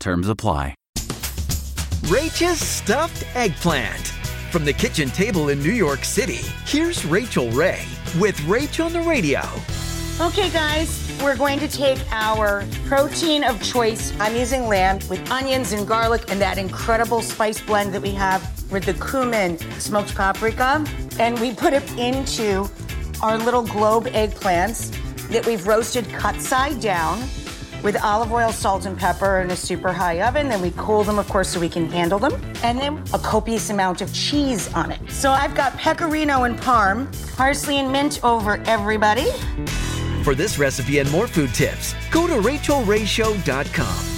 Terms apply. Rachel's stuffed eggplant. From the kitchen table in New York City, here's Rachael Ray with Rachel on the radio. Okay, guys, we're going to take our protein of choice. I'm using lamb with onions and garlic and that incredible spice blend that we have with the cumin, smoked paprika, and we put it into our little globe eggplants that we've roasted cut side down with olive oil, salt, and pepper in a super high oven. Then we cool them, of course, so we can handle them. And then a copious amount of cheese on it. So I've got pecorino and parm, parsley and mint over everybody. For this recipe and more food tips, go to rachaelrayshow.com.